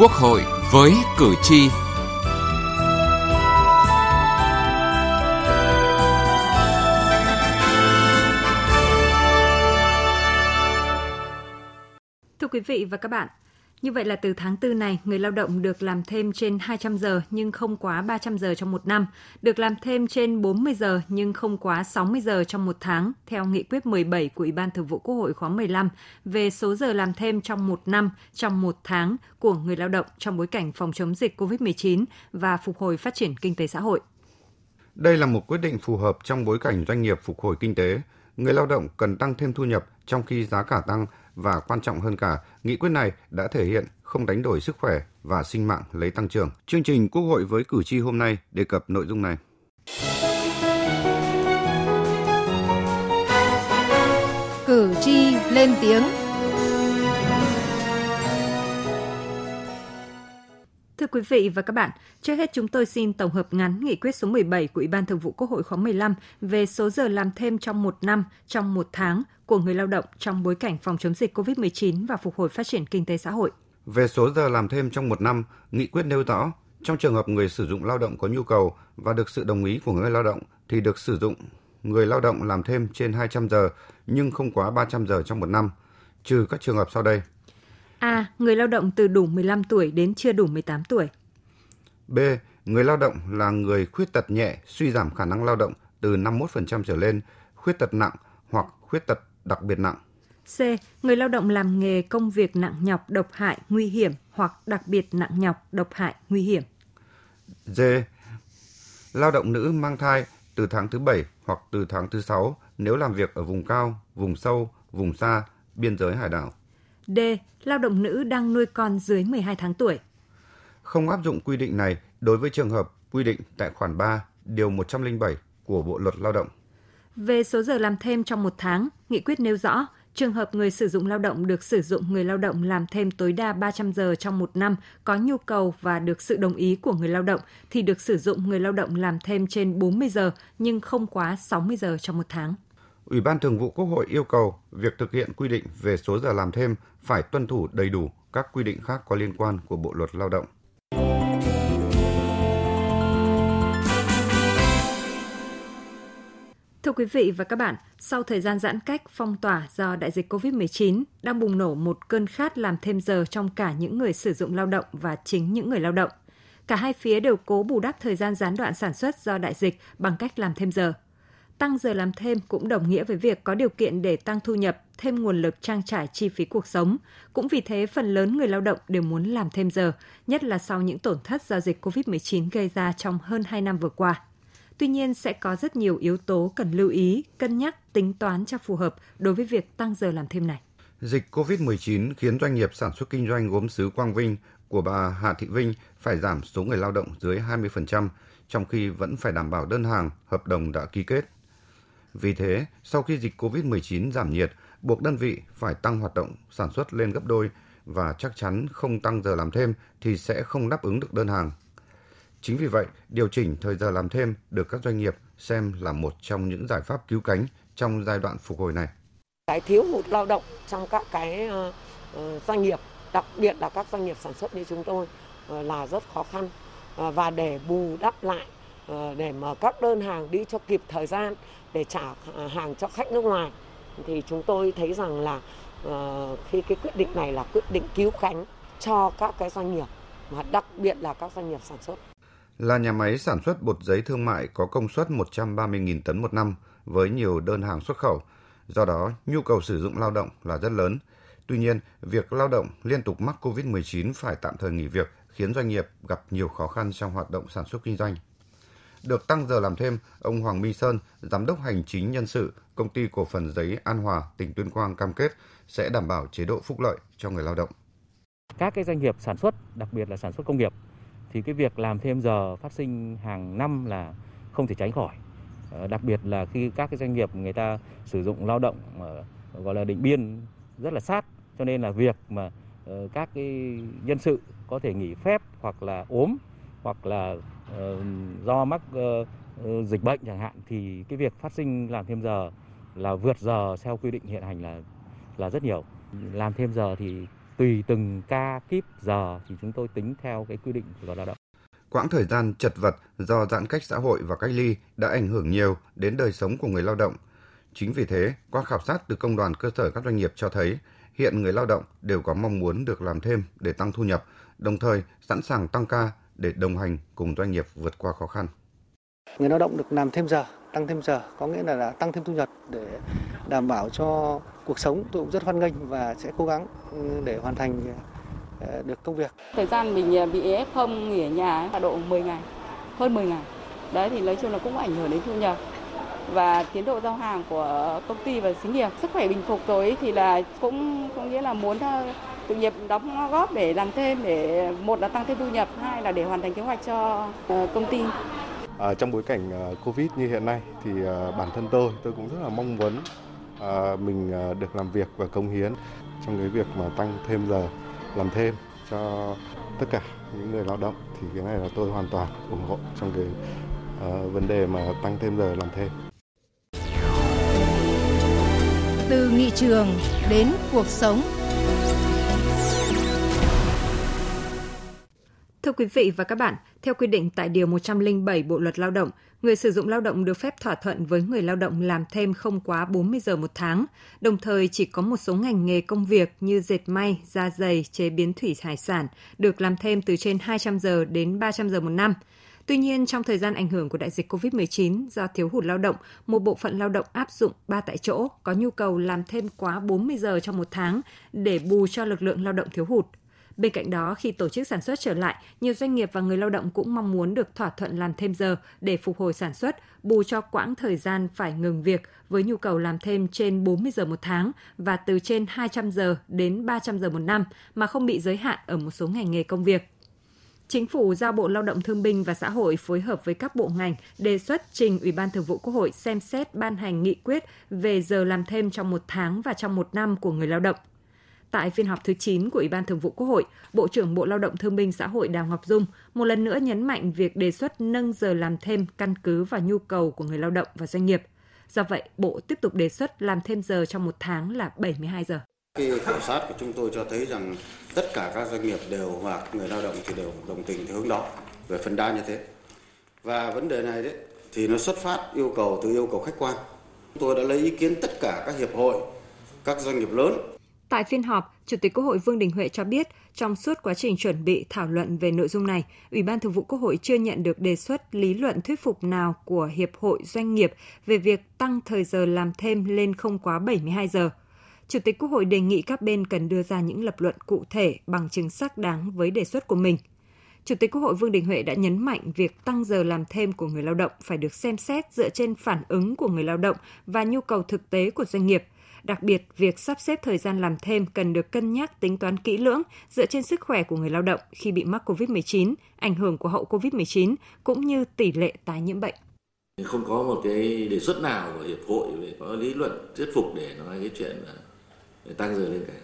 Quốc hội với cử tri. Thưa quý vị và các bạn, như vậy là từ tháng 4 này, người lao động được làm thêm trên 200 giờ nhưng không quá 300 giờ trong một năm, được làm thêm trên 40 giờ nhưng không quá 60 giờ trong một tháng, theo nghị quyết 17 của Ủy ban Thường vụ Quốc hội khóa 15 về số giờ làm thêm trong một năm, trong một tháng của người lao động trong bối cảnh phòng chống dịch COVID-19 và phục hồi phát triển kinh tế xã hội. Đây là một quyết định phù hợp trong bối cảnh doanh nghiệp phục hồi kinh tế. Người lao động cần tăng thêm thu nhập trong khi giá cả tăng và quan trọng hơn cả, nghị quyết này đã thể hiện không đánh đổi sức khỏe và sinh mạng lấy tăng trưởng. Chương trình Quốc hội với cử tri hôm nay đề cập nội dung này. Cử tri lên tiếng quý vị và các bạn, trước hết chúng tôi xin tổng hợp ngắn nghị quyết số 17 của Ủy ban Thường vụ Quốc hội khóa 15 về số giờ làm thêm trong một năm, trong một tháng của người lao động trong bối cảnh phòng chống dịch COVID-19 và phục hồi phát triển kinh tế xã hội. Về số giờ làm thêm trong một năm, nghị quyết nêu rõ, trong trường hợp người sử dụng lao động có nhu cầu và được sự đồng ý của người lao động thì được sử dụng người lao động làm thêm trên 200 giờ nhưng không quá 300 giờ trong một năm, trừ các trường hợp sau đây. A. Người lao động từ đủ 15 tuổi đến chưa đủ 18 tuổi. B. Người lao động là người khuyết tật nhẹ, suy giảm khả năng lao động từ 51% trở lên, khuyết tật nặng hoặc khuyết tật đặc biệt nặng. C. Người lao động làm nghề công việc nặng nhọc, độc hại, nguy hiểm hoặc đặc biệt nặng nhọc, độc hại, nguy hiểm. D. Lao động nữ mang thai từ tháng thứ 7 hoặc từ tháng thứ 6 nếu làm việc ở vùng cao, vùng sâu, vùng xa, biên giới hải đảo. D. Lao động nữ đang nuôi con dưới 12 tháng tuổi. Không áp dụng quy định này đối với trường hợp quy định tại khoản 3, điều 107 của Bộ Luật Lao động. Về số giờ làm thêm trong một tháng, nghị quyết nêu rõ trường hợp người sử dụng lao động được sử dụng người lao động làm thêm tối đa 300 giờ trong một năm có nhu cầu và được sự đồng ý của người lao động thì được sử dụng người lao động làm thêm trên 40 giờ nhưng không quá 60 giờ trong một tháng. Ủy ban Thường vụ Quốc hội yêu cầu việc thực hiện quy định về số giờ làm thêm phải tuân thủ đầy đủ các quy định khác có liên quan của Bộ luật Lao động. Thưa quý vị và các bạn, sau thời gian giãn cách phong tỏa do đại dịch COVID-19, đang bùng nổ một cơn khát làm thêm giờ trong cả những người sử dụng lao động và chính những người lao động. Cả hai phía đều cố bù đắp thời gian gián đoạn sản xuất do đại dịch bằng cách làm thêm giờ. Tăng giờ làm thêm cũng đồng nghĩa với việc có điều kiện để tăng thu nhập, thêm nguồn lực trang trải chi phí cuộc sống. Cũng vì thế, phần lớn người lao động đều muốn làm thêm giờ, nhất là sau những tổn thất do dịch COVID-19 gây ra trong hơn 2 năm vừa qua. Tuy nhiên sẽ có rất nhiều yếu tố cần lưu ý, cân nhắc, tính toán cho phù hợp đối với việc tăng giờ làm thêm này. Dịch COVID-19 khiến doanh nghiệp sản xuất kinh doanh gốm sứ Quang Vinh của bà Hà Thị Vinh phải giảm số người lao động dưới 20%, trong khi vẫn phải đảm bảo đơn hàng, hợp đồng đã ký kết. Vì thế, sau khi dịch COVID-19 giảm nhiệt, buộc đơn vị phải tăng hoạt động sản xuất lên gấp đôi và chắc chắn không tăng giờ làm thêm thì sẽ không đáp ứng được đơn hàng. Chính vì vậy, điều chỉnh thời giờ làm thêm được các doanh nghiệp xem là một trong những giải pháp cứu cánh trong giai đoạn phục hồi này. Cái thiếu hụt lao động trong các cái ờ, ờ, doanh nghiệp, đặc biệt là các doanh nghiệp sản xuất như chúng tôi ờ, là rất khó khăn và để bù đắp lại Ờ, để mà các đơn hàng đi cho kịp thời gian để trả ờ, hàng cho khách nước ngoài thì chúng tôi thấy rằng là ờ, khi cái quyết định này là quyết định cứu cánh cho các cái doanh nghiệp mà đặc biệt là các doanh nghiệp sản xuất là nhà máy sản xuất bột giấy thương mại có công suất 130.000 tấn một năm với nhiều đơn hàng xuất khẩu. Do đó, nhu cầu sử dụng lao động là rất lớn. Tuy nhiên, việc lao động liên tục mắc COVID-19 phải tạm thời nghỉ việc khiến doanh nghiệp gặp nhiều khó khăn trong hoạt động sản xuất kinh doanh. Được tăng giờ làm thêm, ông Hoàng Minh Sơn, giám đốc hành chính nhân sự, công ty cổ phần giấy An Hòa, tỉnh Tuyên Quang cam kết sẽ đảm bảo chế độ phúc lợi cho người lao động. Các cái doanh nghiệp sản xuất, đặc biệt là sản xuất công nghiệp thì cái việc làm thêm giờ phát sinh hàng năm là không thể tránh khỏi ờ, đặc biệt là khi các cái doanh nghiệp người ta sử dụng lao động ờ, gọi là định biên rất là sát cho nên là việc mà ờ, các cái nhân sự có thể nghỉ phép hoặc là ốm hoặc là ờ, do mắc ờ, ờ, dịch bệnh chẳng hạn thì cái việc phát sinh làm thêm giờ là vượt giờ theo quy định hiện hành là là rất nhiều làm thêm giờ thì tùy từng ca kíp giờ thì chúng tôi tính theo cái quy định của luật lao động. Quãng thời gian chật vật do giãn cách xã hội và cách ly đã ảnh hưởng nhiều đến đời sống của người lao động. Chính vì thế, qua khảo sát từ công đoàn cơ sở các doanh nghiệp cho thấy, hiện người lao động đều có mong muốn được làm thêm để tăng thu nhập, đồng thời sẵn sàng tăng ca để đồng hành cùng doanh nghiệp vượt qua khó khăn. Người lao động được làm thêm giờ, tăng thêm giờ có nghĩa là, là tăng thêm thu nhập để đảm bảo cho cuộc sống tôi cũng rất hoan nghênh và sẽ cố gắng ừ, để hoàn thành ờ, được công việc. Thời gian mình ờ, bị F0 nghỉ ở nhà là độ 10 ngày, hơn 10 ngày. Đấy thì nói chung là cũng ảnh hưởng đến thu nhập và tiến độ giao hàng của công ty và xí nghiệp. Sức khỏe bình phục rồi thì là cũng có nghĩa là muốn ờ, tự nghiệp đóng góp để làm thêm để một là tăng thêm thu nhập, hai là để hoàn thành kế hoạch cho công ty. À, trong bối cảnh Covid như hiện nay thì bản thân tôi tôi cũng rất là mong muốn À, mình được làm việc và công hiến trong cái việc mà tăng thêm giờ làm thêm cho tất cả những người lao động thì cái này là tôi hoàn toàn ủng hộ trong cái uh, vấn đề mà tăng thêm giờ làm thêm. Từ nghị trường đến cuộc sống. Thưa quý vị và các bạn, theo quy định tại Điều 107 Bộ Luật Lao động, người sử dụng lao động được phép thỏa thuận với người lao động làm thêm không quá 40 giờ một tháng, đồng thời chỉ có một số ngành nghề công việc như dệt may, da dày chế biến thủy hải sản được làm thêm từ trên 200 giờ đến 300 giờ một năm. Tuy nhiên, trong thời gian ảnh hưởng của đại dịch COVID-19 do thiếu hụt lao động, một bộ phận lao động áp dụng ba tại chỗ có nhu cầu làm thêm quá 40 giờ trong một tháng để bù cho lực lượng lao động thiếu hụt – Bên cạnh đó, khi tổ chức sản xuất trở lại, nhiều doanh nghiệp và người lao động cũng mong muốn được thỏa thuận làm thêm giờ để phục hồi sản xuất, bù cho quãng thời gian phải ngừng việc với nhu cầu làm thêm trên 40 giờ một tháng và từ trên 200 giờ đến 300 giờ một năm mà không bị giới hạn ở một số ngành nghề công việc. Chính phủ giao Bộ Lao động Thương binh và Xã hội phối hợp với các bộ ngành đề xuất trình Ủy ban Thường vụ Quốc hội xem xét ban hành nghị quyết về giờ làm thêm trong một tháng và trong một năm của người lao động. Tại phiên họp thứ 9 của Ủy ban Thường vụ Quốc hội, Bộ trưởng Bộ Lao động Thương binh Xã hội Đào Ngọc Dung một lần nữa nhấn mạnh việc đề xuất nâng giờ làm thêm căn cứ vào nhu cầu của người lao động và doanh nghiệp. Do vậy, Bộ tiếp tục đề xuất làm thêm giờ trong một tháng là 72 giờ. Khi khảo sát của chúng tôi cho thấy rằng tất cả các doanh nghiệp đều và người lao động thì đều đồng tình theo hướng đó về phân đa như thế. Và vấn đề này đấy thì nó xuất phát yêu cầu từ yêu cầu khách quan. Tôi đã lấy ý kiến tất cả các hiệp hội, các doanh nghiệp lớn Tại phiên họp, Chủ tịch Quốc hội Vương Đình Huệ cho biết, trong suốt quá trình chuẩn bị thảo luận về nội dung này, Ủy ban Thường vụ Quốc hội chưa nhận được đề xuất lý luận thuyết phục nào của Hiệp hội Doanh nghiệp về việc tăng thời giờ làm thêm lên không quá 72 giờ. Chủ tịch Quốc hội đề nghị các bên cần đưa ra những lập luận cụ thể bằng chứng xác đáng với đề xuất của mình. Chủ tịch Quốc hội Vương Đình Huệ đã nhấn mạnh việc tăng giờ làm thêm của người lao động phải được xem xét dựa trên phản ứng của người lao động và nhu cầu thực tế của doanh nghiệp – Đặc biệt, việc sắp xếp thời gian làm thêm cần được cân nhắc tính toán kỹ lưỡng dựa trên sức khỏe của người lao động khi bị mắc COVID-19, ảnh hưởng của hậu COVID-19 cũng như tỷ lệ tái nhiễm bệnh. Không có một cái đề xuất nào của hiệp hội về có lý luận thuyết phục để nói cái chuyện là để tăng giờ lên cả.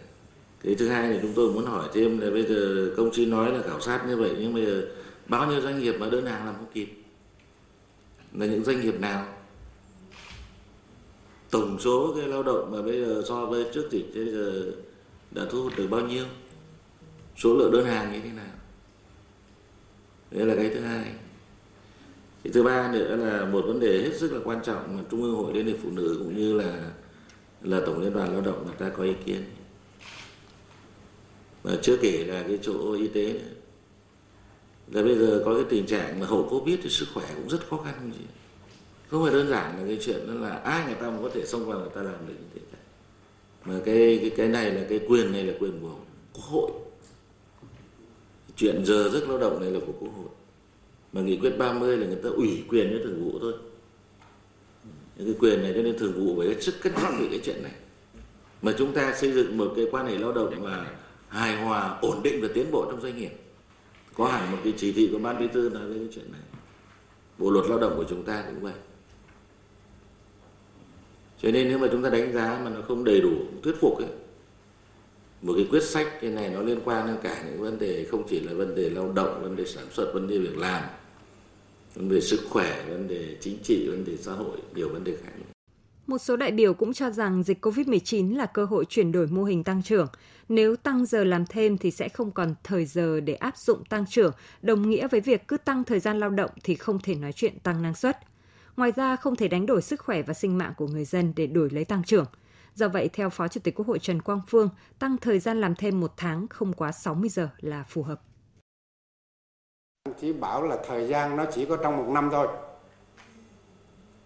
Cái thứ hai thì chúng tôi muốn hỏi thêm là bây giờ công chí nói là khảo sát như vậy nhưng bây giờ bao nhiêu doanh nghiệp mà đơn hàng làm không kịp? Là những doanh nghiệp nào? Tổng số cái lao động mà bây giờ so với trước dịch bây giờ đã thu hút được bao nhiêu? Số lượng đơn hàng như thế nào? Đấy là cái thứ hai. Cái thứ ba nữa là một vấn đề hết sức là quan trọng mà trung ương hội liên hiệp phụ nữ cũng như là là tổng liên đoàn lao động người ta có ý kiến. Và chưa kể là cái chỗ y tế nữa. Là bây giờ có cái tình trạng là hậu covid thì sức khỏe cũng rất khó khăn không chị? Không phải đơn giản là cái chuyện đó là ai người ta mà có thể xông vào người ta làm được như thế cả. Mà cái cái cái này là cái quyền này là quyền của quốc hội. Chuyện giờ giấc lao động này là của quốc hội. Mà nghị quyết 30 là người ta ủy quyền cho thường vụ thôi. Những cái quyền này cho nên thường vụ phải hết sức cân nhắc về cái chuyện này. Mà chúng ta xây dựng một cái quan hệ lao động mà hài hòa, ổn định và tiến bộ trong doanh nghiệp. Có hẳn một cái chỉ thị của ban bí thư nói về cái chuyện này. Bộ luật lao động của chúng ta cũng vậy cho nên nếu mà chúng ta đánh giá mà nó không đầy đủ thuyết phục ấy một cái quyết sách như này nó liên quan đến cả những vấn đề không chỉ là vấn đề lao động vấn đề sản xuất vấn đề việc làm vấn đề sức khỏe vấn đề chính trị vấn đề xã hội nhiều vấn đề khác Một số đại biểu cũng cho rằng dịch COVID-19 là cơ hội chuyển đổi mô hình tăng trưởng. Nếu tăng giờ làm thêm thì sẽ không còn thời giờ để áp dụng tăng trưởng, đồng nghĩa với việc cứ tăng thời gian lao động thì không thể nói chuyện tăng năng suất. Ngoài ra, không thể đánh đổi sức khỏe và sinh mạng của người dân để đổi lấy tăng trưởng. Do vậy, theo Phó Chủ tịch Quốc hội Trần Quang Phương, tăng thời gian làm thêm một tháng không quá 60 giờ là phù hợp. Chỉ bảo là thời gian nó chỉ có trong một năm thôi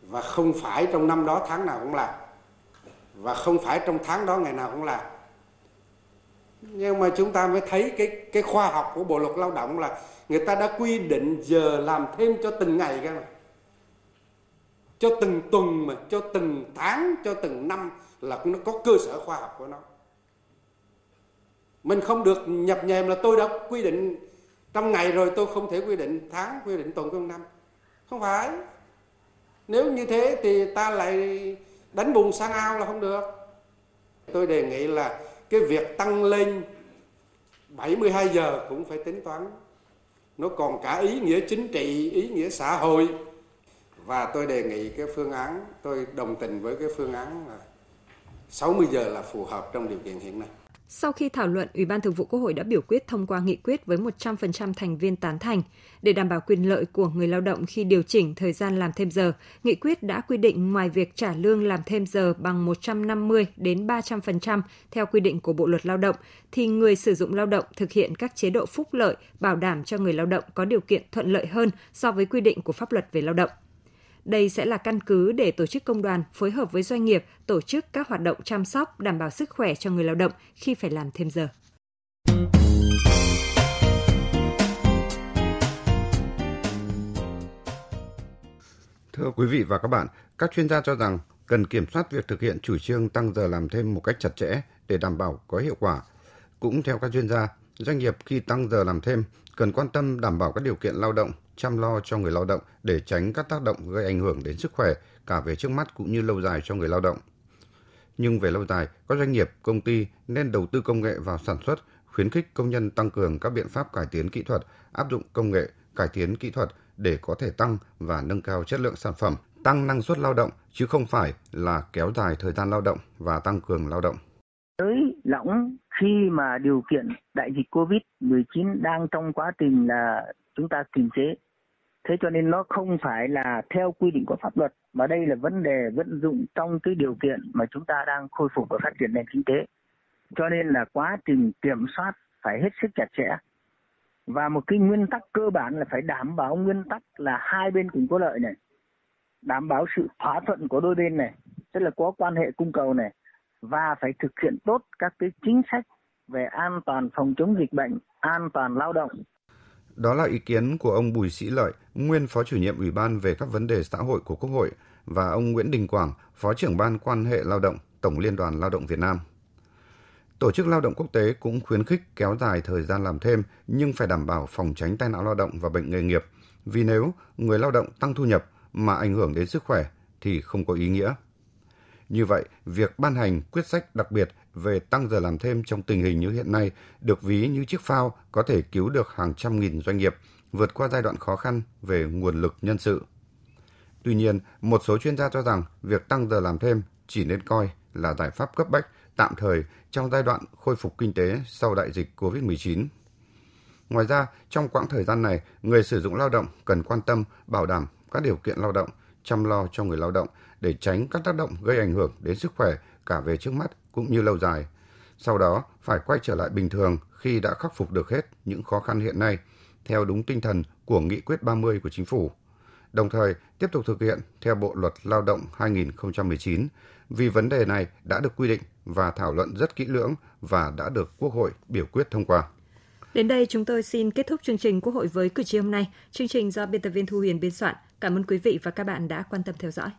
và không phải trong năm đó tháng nào cũng làm và không phải trong tháng đó ngày nào cũng làm nhưng mà chúng ta mới thấy cái cái khoa học của bộ luật lao động là người ta đã quy định giờ làm thêm cho từng ngày cơ mà cho từng tuần mà, cho từng tháng, cho từng năm là nó có cơ sở khoa học của nó. Mình không được nhập nhèm là tôi đã quy định trong ngày rồi tôi không thể quy định tháng, quy định tuần, quy năm. Không phải. Nếu như thế thì ta lại đánh bùng sang ao là không được. Tôi đề nghị là cái việc tăng lên 72 giờ cũng phải tính toán. Nó còn cả ý nghĩa chính trị, ý nghĩa xã hội và tôi đề nghị cái phương án tôi đồng tình với cái phương án 60 giờ là phù hợp trong điều kiện hiện nay sau khi thảo luận, Ủy ban Thường vụ Quốc hội đã biểu quyết thông qua nghị quyết với 100% thành viên tán thành. Để đảm bảo quyền lợi của người lao động khi điều chỉnh thời gian làm thêm giờ, nghị quyết đã quy định ngoài việc trả lương làm thêm giờ bằng 150 đến 300% theo quy định của Bộ luật Lao động, thì người sử dụng lao động thực hiện các chế độ phúc lợi bảo đảm cho người lao động có điều kiện thuận lợi hơn so với quy định của pháp luật về lao động. Đây sẽ là căn cứ để tổ chức công đoàn phối hợp với doanh nghiệp tổ chức các hoạt động chăm sóc đảm bảo sức khỏe cho người lao động khi phải làm thêm giờ. Thưa quý vị và các bạn, các chuyên gia cho rằng cần kiểm soát việc thực hiện chủ trương tăng giờ làm thêm một cách chặt chẽ để đảm bảo có hiệu quả. Cũng theo các chuyên gia, doanh nghiệp khi tăng giờ làm thêm cần quan tâm đảm bảo các điều kiện lao động chăm lo cho người lao động để tránh các tác động gây ảnh hưởng đến sức khỏe cả về trước mắt cũng như lâu dài cho người lao động. Nhưng về lâu dài, các doanh nghiệp, công ty nên đầu tư công nghệ vào sản xuất, khuyến khích công nhân tăng cường các biện pháp cải tiến kỹ thuật, áp dụng công nghệ, cải tiến kỹ thuật để có thể tăng và nâng cao chất lượng sản phẩm, tăng năng suất lao động chứ không phải là kéo dài thời gian lao động và tăng cường lao động. Tới lỏng khi mà điều kiện đại dịch Covid-19 đang trong quá trình là chúng ta kiềm chế thế cho nên nó không phải là theo quy định của pháp luật, mà đây là vấn đề vận dụng trong cái điều kiện mà chúng ta đang khôi phục và phát triển nền kinh tế. Cho nên là quá trình kiểm soát phải hết sức chặt chẽ. Và một cái nguyên tắc cơ bản là phải đảm bảo nguyên tắc là hai bên cùng có lợi này, đảm bảo sự thỏa thuận của đôi bên này, tức là có quan hệ cung cầu này, và phải thực hiện tốt các cái chính sách về an toàn phòng chống dịch bệnh, an toàn lao động đó là ý kiến của ông Bùi Sĩ Lợi, nguyên Phó chủ nhiệm Ủy ban về các vấn đề xã hội của Quốc hội và ông Nguyễn Đình Quảng, Phó trưởng ban quan hệ lao động, Tổng Liên đoàn Lao động Việt Nam. Tổ chức Lao động Quốc tế cũng khuyến khích kéo dài thời gian làm thêm nhưng phải đảm bảo phòng tránh tai nạn lao động và bệnh nghề nghiệp, vì nếu người lao động tăng thu nhập mà ảnh hưởng đến sức khỏe thì không có ý nghĩa. Như vậy, việc ban hành quyết sách đặc biệt về tăng giờ làm thêm trong tình hình như hiện nay được ví như chiếc phao có thể cứu được hàng trăm nghìn doanh nghiệp vượt qua giai đoạn khó khăn về nguồn lực nhân sự. Tuy nhiên, một số chuyên gia cho rằng việc tăng giờ làm thêm chỉ nên coi là giải pháp cấp bách tạm thời trong giai đoạn khôi phục kinh tế sau đại dịch COVID-19. Ngoài ra, trong quãng thời gian này, người sử dụng lao động cần quan tâm bảo đảm các điều kiện lao động, chăm lo cho người lao động để tránh các tác động gây ảnh hưởng đến sức khỏe cả về trước mắt cũng như lâu dài. Sau đó, phải quay trở lại bình thường khi đã khắc phục được hết những khó khăn hiện nay, theo đúng tinh thần của Nghị quyết 30 của Chính phủ. Đồng thời, tiếp tục thực hiện theo Bộ luật Lao động 2019 vì vấn đề này đã được quy định và thảo luận rất kỹ lưỡng và đã được Quốc hội biểu quyết thông qua. Đến đây chúng tôi xin kết thúc chương trình Quốc hội với cử tri hôm nay. Chương trình do biên tập viên Thu Huyền biên soạn. Cảm ơn quý vị và các bạn đã quan tâm theo dõi.